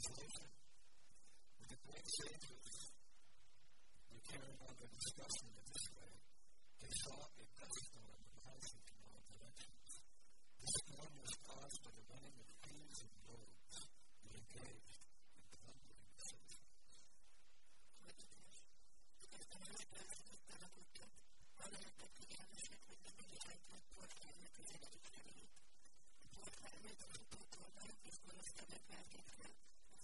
the great sages, we carry on the discussion in this way. They saw a dust storm rising from all directions. The storm was caused by the running of beams and lobes that engaged in thundering search. Beams and lobes simply await some political upset in which a great opportunity to plunder the of Germany.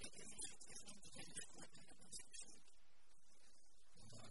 And not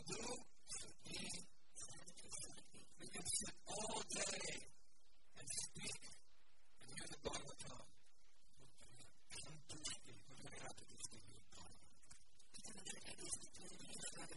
Abdul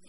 The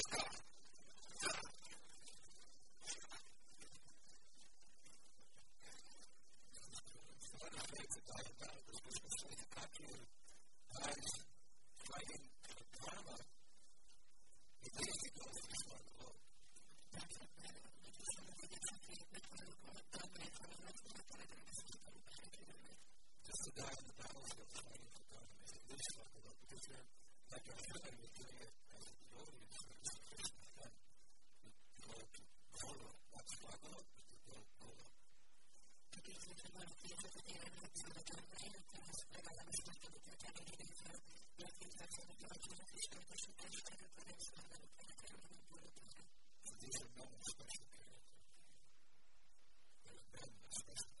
to die on the battlefield fighting for God. And they lose like because they're like a heaven with doing it as a devotee and sort of separation from God. Follow, not struggle, to go follow. Perché il giorno in cui. These are not special periods. They're a special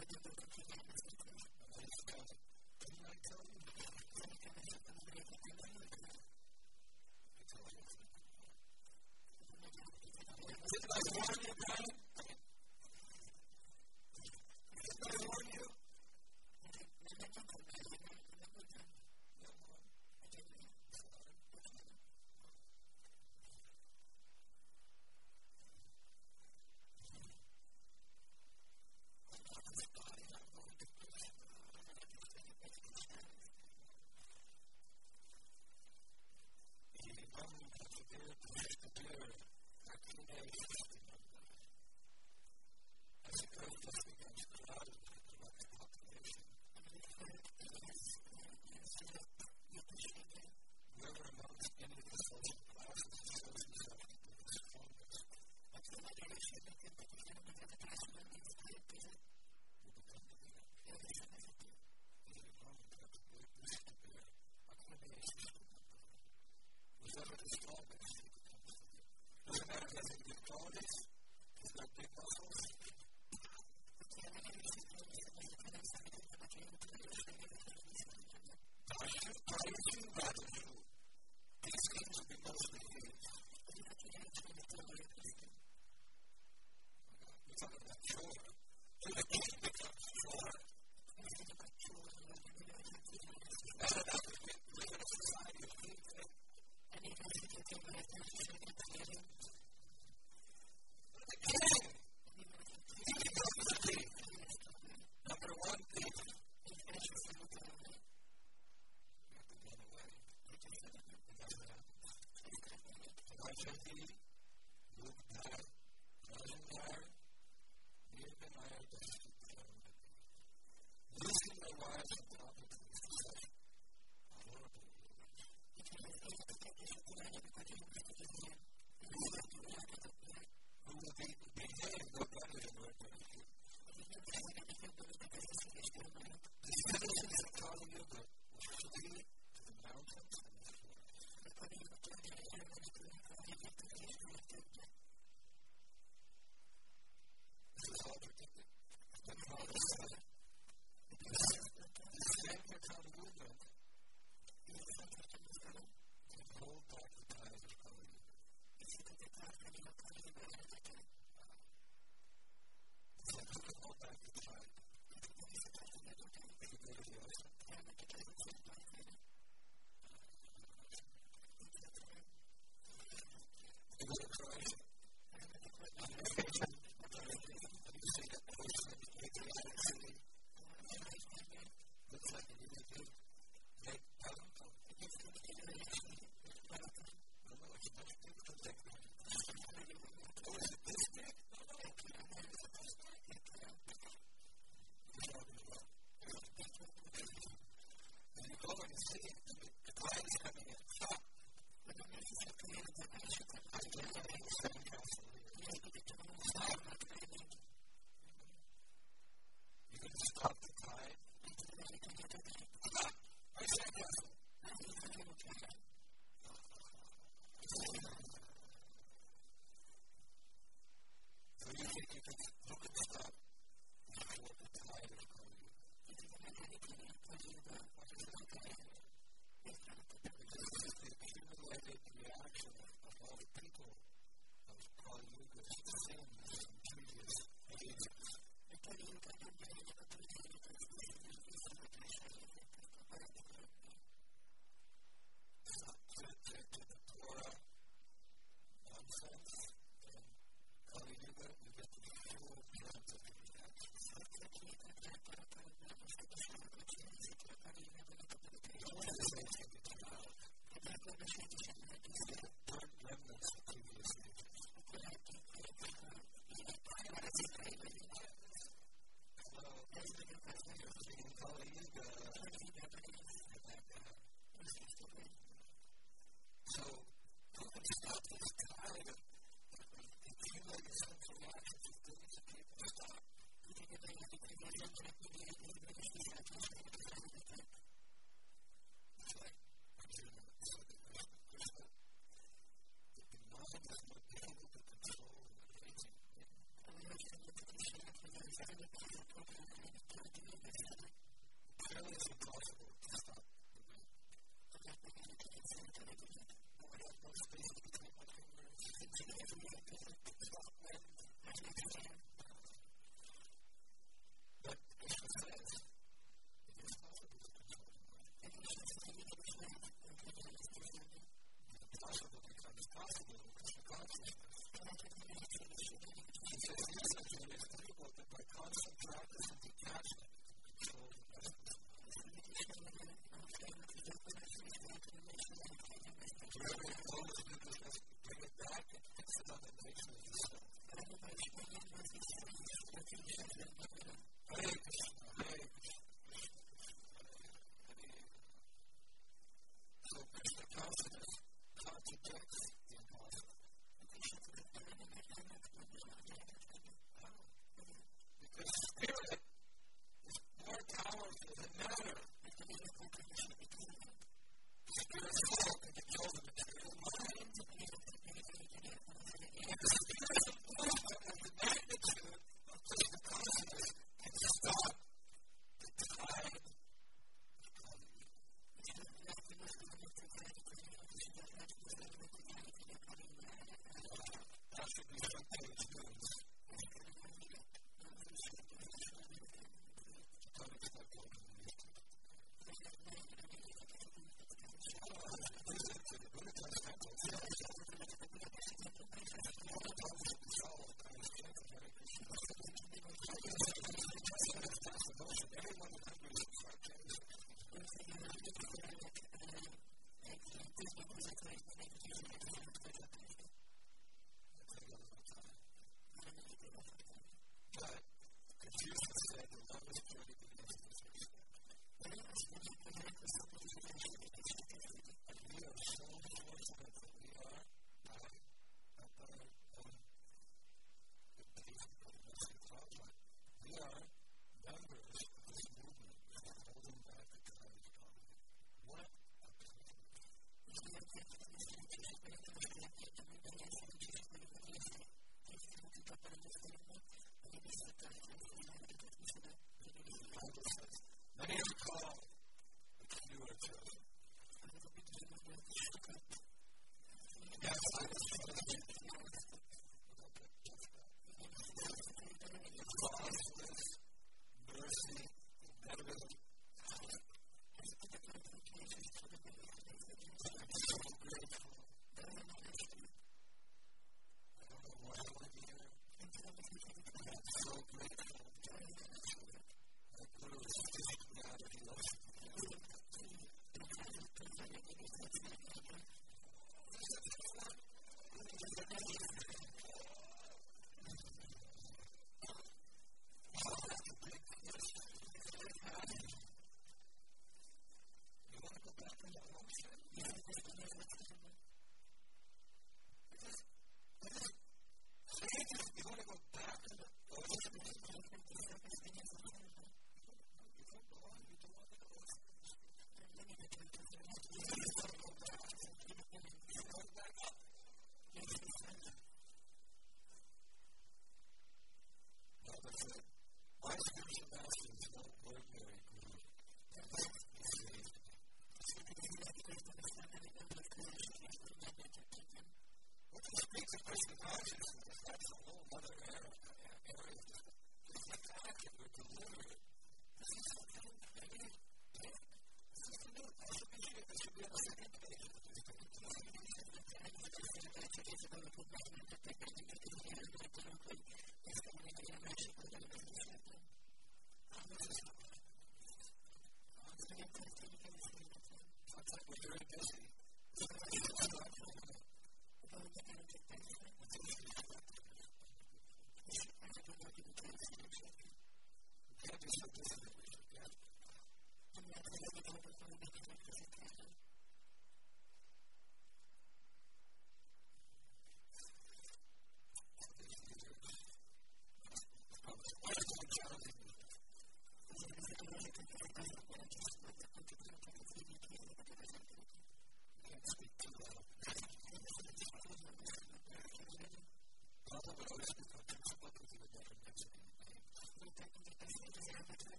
Looks like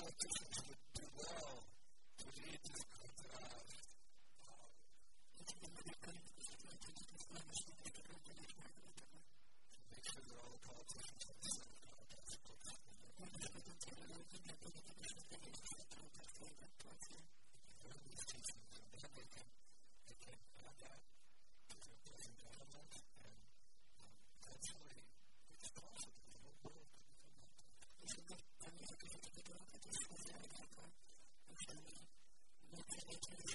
politicians would do well to lead this kind of uh, make sure that all the politicians have the same politics. And these teachings, and then they can Thank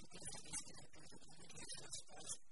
you.